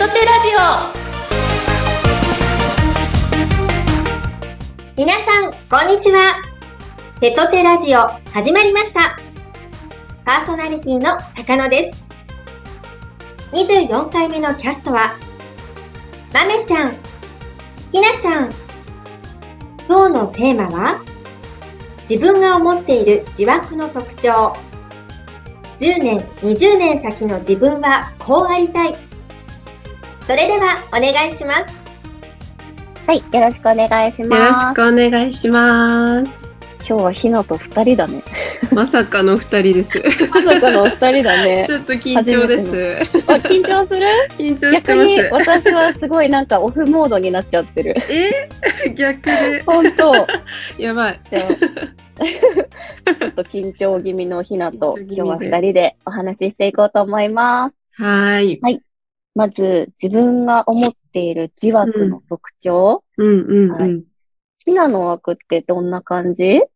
トテラジオ皆さん、こんにちは。テトテラジオ始まりました。パーソナリティの高野です。24回目のキャストは、まめちゃん、ひなちゃん。今日のテーマは、自分が思っている自枠の特徴。10年、20年先の自分はこうありたい。それではお願いします。はい、よろしくお願いします。よろしくお願いします。今日はひなと二人だね。まさかの二人です。まさかの二人だね。ちょっと緊張です。あ、緊張する？緊張してます。逆に私はすごいなんかオフモードになっちゃってる。え？逆で？本当。やばい。ちょっと緊張気味のひなと今日は二人でお話ししていこうと思います。はい。はい。まず、自分が思っている自枠の特徴。うん、うん、うん、はい。ひなの枠ってどんな感じ？え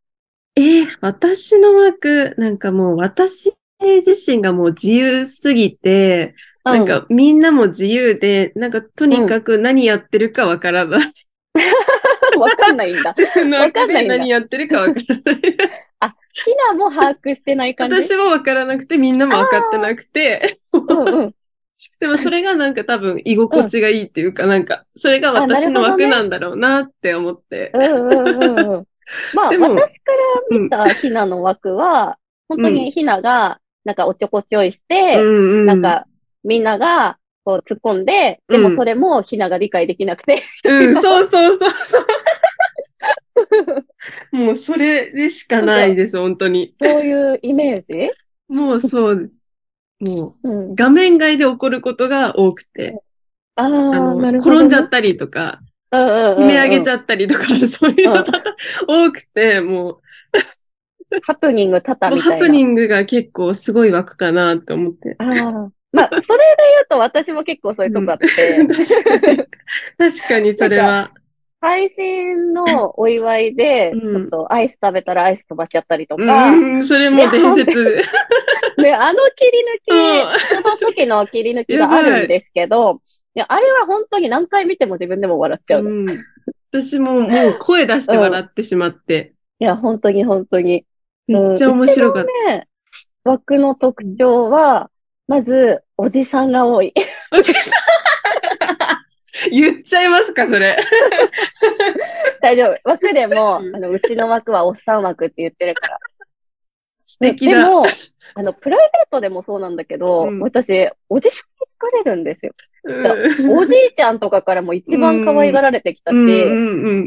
ー、私の枠、なんかもう私自身がもう自由すぎて、うん、なんかみんなも自由で、なんかとにかく何やってるかわからない。わ、かんないんだ。自分の枠で何やってるかわからない。あ、ひなも把握してない感じ？私もわからなくて、みんなもわかってなくて。うんうん、でもそれがなんか多分居心地がいいっていうか、なんか、それが私の枠なんだろうなって思って。うんうんうんうん。まあ、私から見たひなの枠は、本当にひなが、なんかおちょこちょいして、なんか、みんなが、こう突っ込んで、でもそれもひなが理解できなくて。うん、そうそうそうそう。もうそれでしかないです、本当に。そういうイメージ？もうそうです。もう、画面外で起こることが多くて、あの、ね、転んじゃったりとか、悲鳴上げちゃったりとか、そういうの多くて、もう、ハプニング多々みたいな。ハプニングが結構すごい枠かなって思って。ああ。まあ、それで言うと私も結構そういうとこあって。うん、確かに、確かにそれは。配信の お祝いで、ちょっとアイス食べたらアイス飛ばしちゃったりとか。うん、それも伝説。ね、あの切り抜き、その時の切り抜きがあるんですけど、いや、あれは本当に何回見ても自分でも笑っちゃう。うん、私ももう声出して笑ってしまって。いや、本当に本当に。めっちゃ面白かった。ね、枠の特徴は、まず、おじさんが多い。おじさん 言っちゃいますか、それ。大丈夫。枠でも、あの、うちの枠はおっさん枠って言ってるから。素敵だ。でも、あの、プライベートでもそうなんだけど、うん、私、おじさんに疲れるんですよ。おじいちゃんとかからも一番可愛がられてきたし、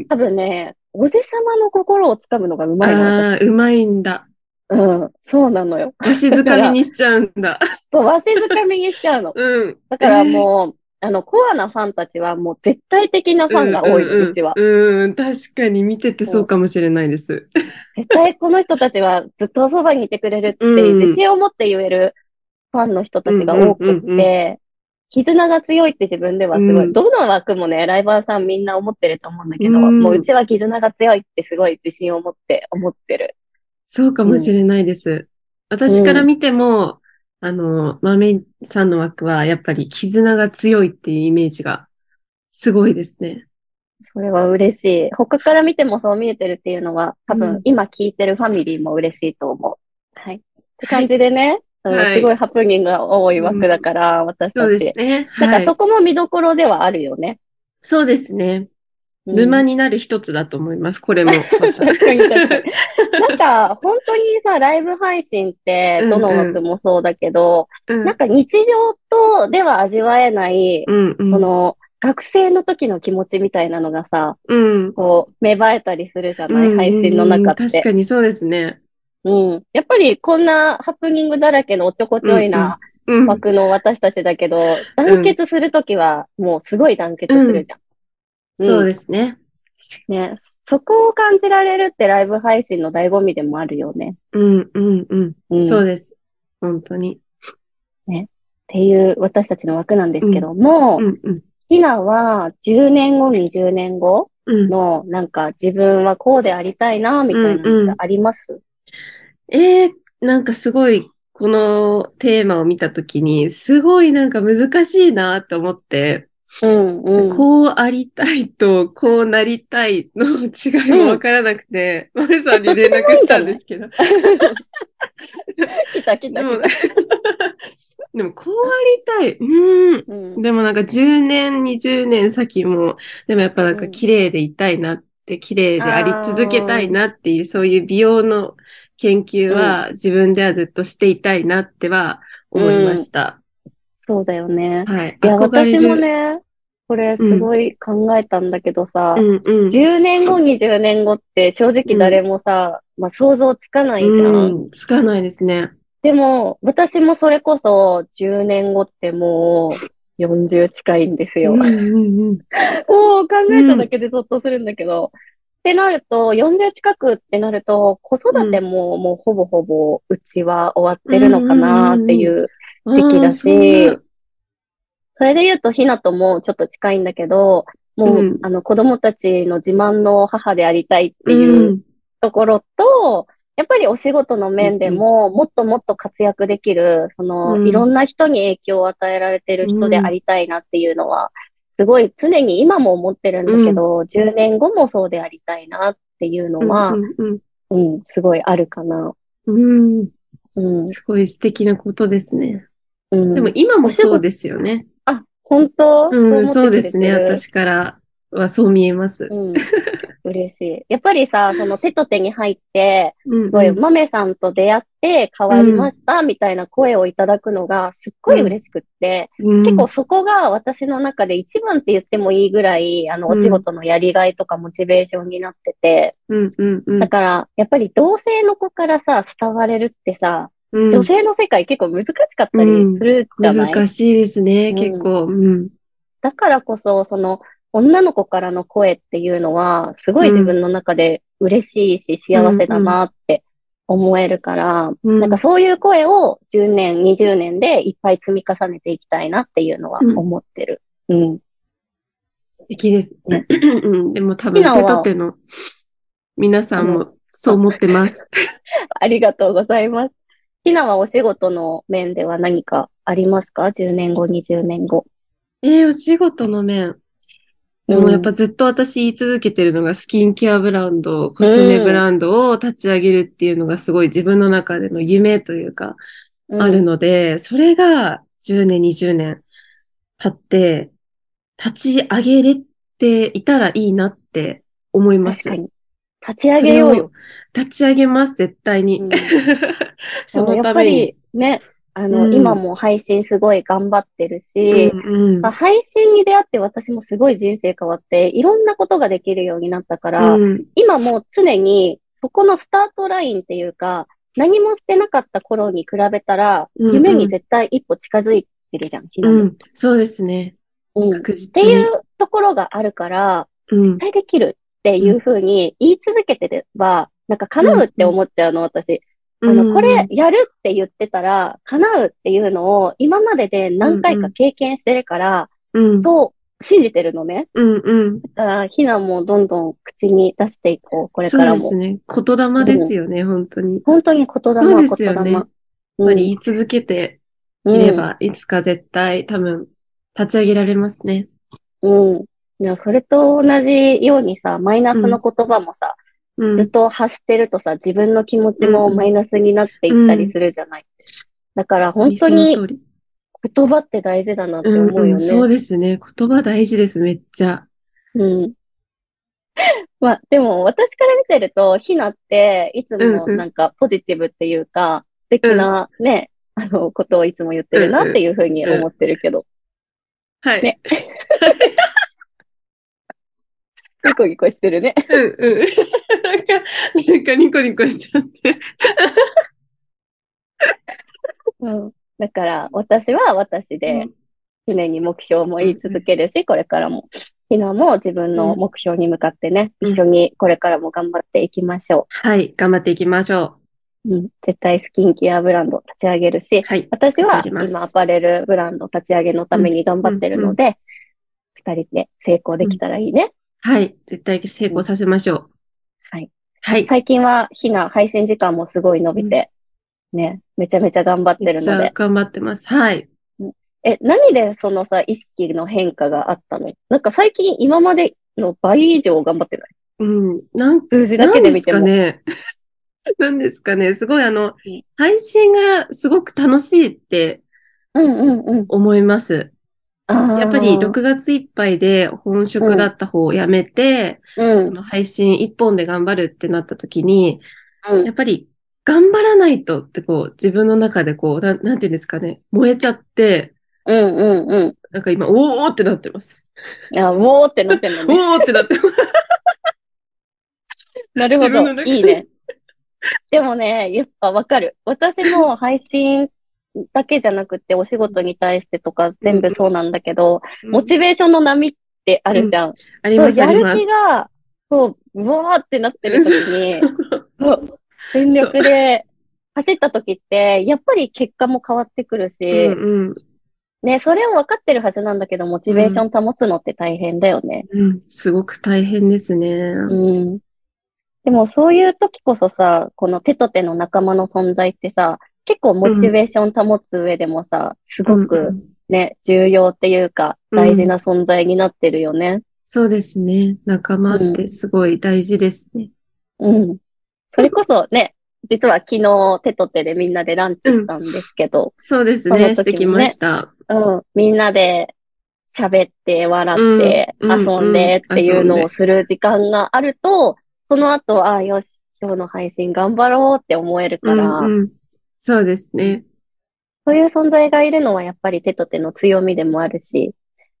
多分ね、おじさまの心をつかむのがうまいな。うまいんだ。うん、そうなのよ。わしづかみにしちゃうんだ。そう、わしづかみにしちゃうの。うん。だからもう、あの、コアなファンたちはもう絶対的なファンが多い、うちは。うん、確かに見ててそうかもしれないです。絶対この人たちはずっとそばにいてくれるって自信を持って言えるファンの人たちが多くって、絆が強いって自分ではすごい、どの枠もね、ライバーさんみんな思ってると思うんだけど、もううちは絆が強いってすごい自信を持って思ってる。そうかもしれないです。私から見ても、あの、豆さんの枠はやっぱり絆が強いっていうイメージがすごいですね。それは嬉しい。他から見てもそう見えてるっていうのは、多分今聞いてるファミリーも嬉しいと思う。はい。って感じでね、はい、すごいハプニングが多い枠だから、うん、私たち。そうですね。はい、なんかそこも見どころではあるよね。そうですね。沼になる一つだと思います、これも。なんか、本当にさ、ライブ配信って、どの枠もそうだけど、うん。うん、なんか日常とでは味わえない、うんうん、この、学生の時の気持ちみたいなのがさ、うん、こう、芽生えたりするじゃない、うんうん、配信の中って。確かにそうですね。うん。やっぱりこんなハプニングだらけのおちょこちょいな枠の私たちだけど、団結するときはもうすごい団結するじゃん。そうですね。ね。そこを感じられるってライブ配信の醍醐味でもあるよね。うん、うん、うん。うん、そうです。本当に。ね。っていう私たちの枠なんですけども、うんうん、ひなは10年後、20年後の、なんか自分はこうでありたいな、みたいなのってあります、うんうん、ええー、なんかすごい、このテーマを見たときに、すごいなんか難しいなと思って、うんうん、こうありたいと、こうなりたいの違いもわからなくて、マ、う、メ、ん、さんに連絡したんですけど。来た来た来た。でも、こうありたい。うん。うん、でもなんか10年、20年先も、でもやっぱなんか綺麗でいたいなって、綺麗であり続けたいなっていう、そういう美容の研究は自分ではずっとしていたいなっては思いました。うん、そうだよね。はい。いや、私もね、これすごい考えたんだけどさ、うんうん、10年後、20年後って正直誰もさ、うん、まあ想像つかないじゃん。うん、つかないですね。でも、私もそれこそ10年後ってもう40近いんですよ。うんうんうん、もう考えただけでゾッとするんだけど、ってなると、40近くってなると、子育てももうほぼほぼうちは終わってるのかなっていう時期だし、それで言うと、ひなともちょっと近いんだけど、もう、うん、あの、子供たちの自慢の母でありたいっていうところと、うん、やっぱりお仕事の面でも、もっともっと活躍できる、その、うん、いろんな人に影響を与えられてる人でありたいなっていうのは、すごい常に今も思ってるんだけど、うん、10年後もそうでありたいなっていうのは、うん、うん、すごいあるかな。うん。うん、すごい素敵なことですね。うん、でも今もそうですよね。本当？うん、そうですね。私からはそう見えます。うん。嬉しい。やっぱりさ、その手と手に入って、すごい、豆さんと出会って変わりました、みたいな声をいただくのがすっごい嬉しくって、うん、結構そこが私の中で一番って言ってもいいぐらい、あの、お仕事のやりがいとかモチベーションになってて、だから、やっぱり同性の子からさ、慕われるってさ、女性の世界結構難しかったりするじゃない、うん、難しいですね、結構、うん。だからこそ、その、女の子からの声っていうのは、すごい自分の中で嬉しいし、幸せだなって思えるから、うん、なんかそういう声を10年、20年でいっぱい積み重ねていきたいなっていうのは思ってる。うん。うん、素敵ですね。でも多分手と手の皆さんもそう思ってます。ありがとうございます。ひなはお仕事の面では何かありますか ?10 年後、20年後。えー、お仕事の面。でもやっぱずっと私言い続けてるのがスキンケアブランド、コスメブランドを立ち上げるっていうのがすごい自分の中での夢というか、あるので、それが10年、20年経って、立ち上げれていたらいいなって思います。立ち上げようよ。立ち上げます、絶対に。うん、そのために。ね、あの、うん、今も配信すごい頑張ってるし、うんうん、配信に出会って私もすごい人生変わって、いろんなことができるようになったから、うん、今も常にそこのスタートラインっていうか、何もしてなかった頃に比べたら、うんうん、夢に絶対一歩近づいてるじゃん、うん、そうですね。うん、確実に。っていうところがあるから、絶対できるっていうふうに言い続けてれば、なんか叶うって思っちゃうの、私。あの、これやるって言ってたら、叶うっていうのを今までで何回か経験してるから、そう信じてるのね。うんうん。だから、ひなもどんどん口に出していこう、これからも。そうですね。言霊ですよね、うん、本当に。本当に言霊、そうですよね。やっぱり言い続けていれば、いつか絶対多分立ち上げられますね。うん。いや、それと同じようにさ、マイナスの言葉もさ、うん、ずっと発してるとさ、自分の気持ちもマイナスになっていったりするじゃない。うん、だから本当に言葉って大事だなって思うよね。うんうん、そうですね。言葉大事です、めっちゃ。うん。まあ、でも私から見てると、ひなっていつもなんかポジティブっていうか、素敵なね、あの、ことをいつも言ってるなっていうふうに思ってるけど。はい。ね。ニコニコしてるね。うんうん。なんか、なんかニコニコしちゃって。うん。だから、私は私で、常に目標も言い続けるし、うん、これからも、ひなも自分の目標に向かってね、うん、一緒にこれからも頑張っていきましょう。はい、頑張っていきましょう。うん、絶対スキンケアブランド立ち上げるし、はい、私は今アパレルブランド立ち上げのために頑張ってるので、二、人で成功できたらいいね。はい。絶対成功させましょう。はい。はい。最近は、ひな配信時間もすごい伸びて、ね、めちゃめちゃ頑張ってるので。頑張ってます。はい。え、何でそのさ、意識の変化があったの？なんか最近今までの倍以上頑張ってない？うん。なん数字だけで見ても。なんですかね。なんですかね。すごいあの、配信がすごく楽しいって思います。やっぱり6月いっぱいで本職だった方を辞めて、うん、その配信一本で頑張るってなった時に、うん、やっぱり頑張らないとってこう自分の中でこう、ななんていうんですかね、燃えちゃって、うんうんうん。なんか今、おーってなってます。いや、おーってなってんのね。おーってなってます。なるほど。いいね。でもね、やっぱわかる。私も配信だけじゃなくて、お仕事に対してとか全部そうなんだけど、うん、モチベーションの波ってあるじゃん。うん、ありますやる気が、そう、うわーってなってる時に、全力で走った時って、やっぱり結果も変わってくるし、うんうん、ね、それを分かってるはずなんだけど、モチベーション保つのって大変だよね。うん、すごく大変ですね。うん。でもそういう時こそさ、この手と手の仲間の存在ってさ、結構モチベーション保つ上でもさ、すごくね、重要っていうか、大事な存在になってるよね。そうですね。仲間ってすごい大事ですね。うん。それこそね、実は昨日手と手でみんなでランチしたんですけど。うん、そうですね、ねしてきました。うん。みんなで喋って笑って遊んでっていうのをする時間があると、その後、ああ、よし、今日の配信頑張ろうって思えるから、うんうん、そうですね。そういう存在がいるのはやっぱり手と手の強みでもあるし、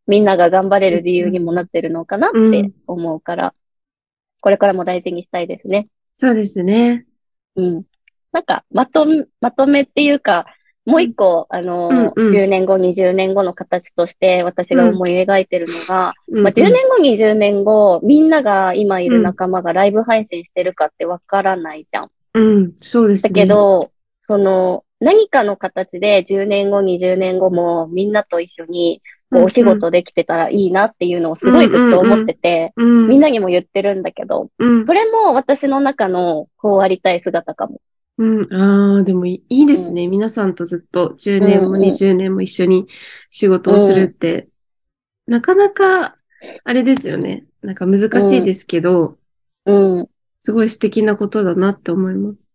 みんなが頑張れる理由にもなってるのかなって思うから、うん、これからも大事にしたいですね。そうですね。うん。なんか、まと、まとめっていうか、もう一個、あの、うんうん、10年後、20年後の形として私が思い描いてるのが、うん、まあ、10年後、20年後、みんなが今いる仲間がライブ配信してるかってわからないじゃん。うん、そうですね。だけど、その、何かの形で10年後、20年後もみんなと一緒にこうお仕事できてたらいいなっていうのをすごいずっと思ってて、みんなにも言ってるんだけど、うん、それも私の中のこうありたい姿かも。うん、ああ、でもいいですね、うん、皆さんとずっと10年も20年も一緒に仕事をするって、うん、なかなか、あれですよね。なんか難しいですけど、うん。すごい素敵なことだなって思います。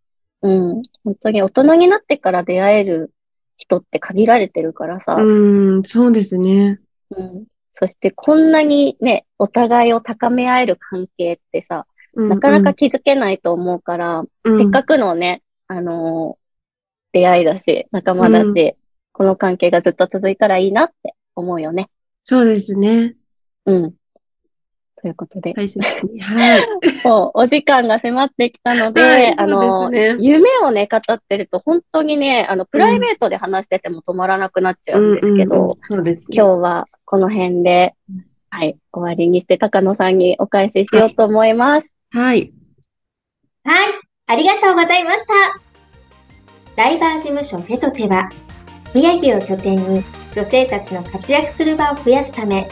うん。本当に大人になってから出会える人って限られてるからさ。うん、そうですね。うん。そしてこんなにね、お互いを高め合える関係ってさ、うんうん、なかなか気づけないと思うから、うん、せっかくのね、あのー、出会いだし、仲間だし、うん、この関係がずっと続いたらいいなって思うよね。そうですね。うん。ということで。はい。はい。もう、お時間が迫ってきたので、はい、あの、ね、夢をね、語ってると、本当にね、あの、プライベートで話してても止まらなくなっちゃうんですけど、うんうんうん、そうです、ね、今日はこの辺で、はい、終わりにして、高野さんにお返ししようと思います。はい。はい、ありがとうございました。ライバー事務所フェトテは、宮城を拠点に女性たちの活躍する場を増やすため、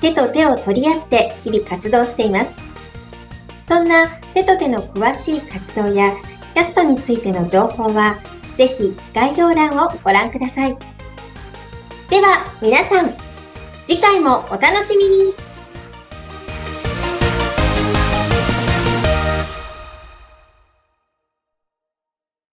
手と手を取り合って日々活動しています。そんな手と手の詳しい活動やキャストについての情報は、ぜひ概要欄をご覧ください。では皆さん、次回もお楽しみに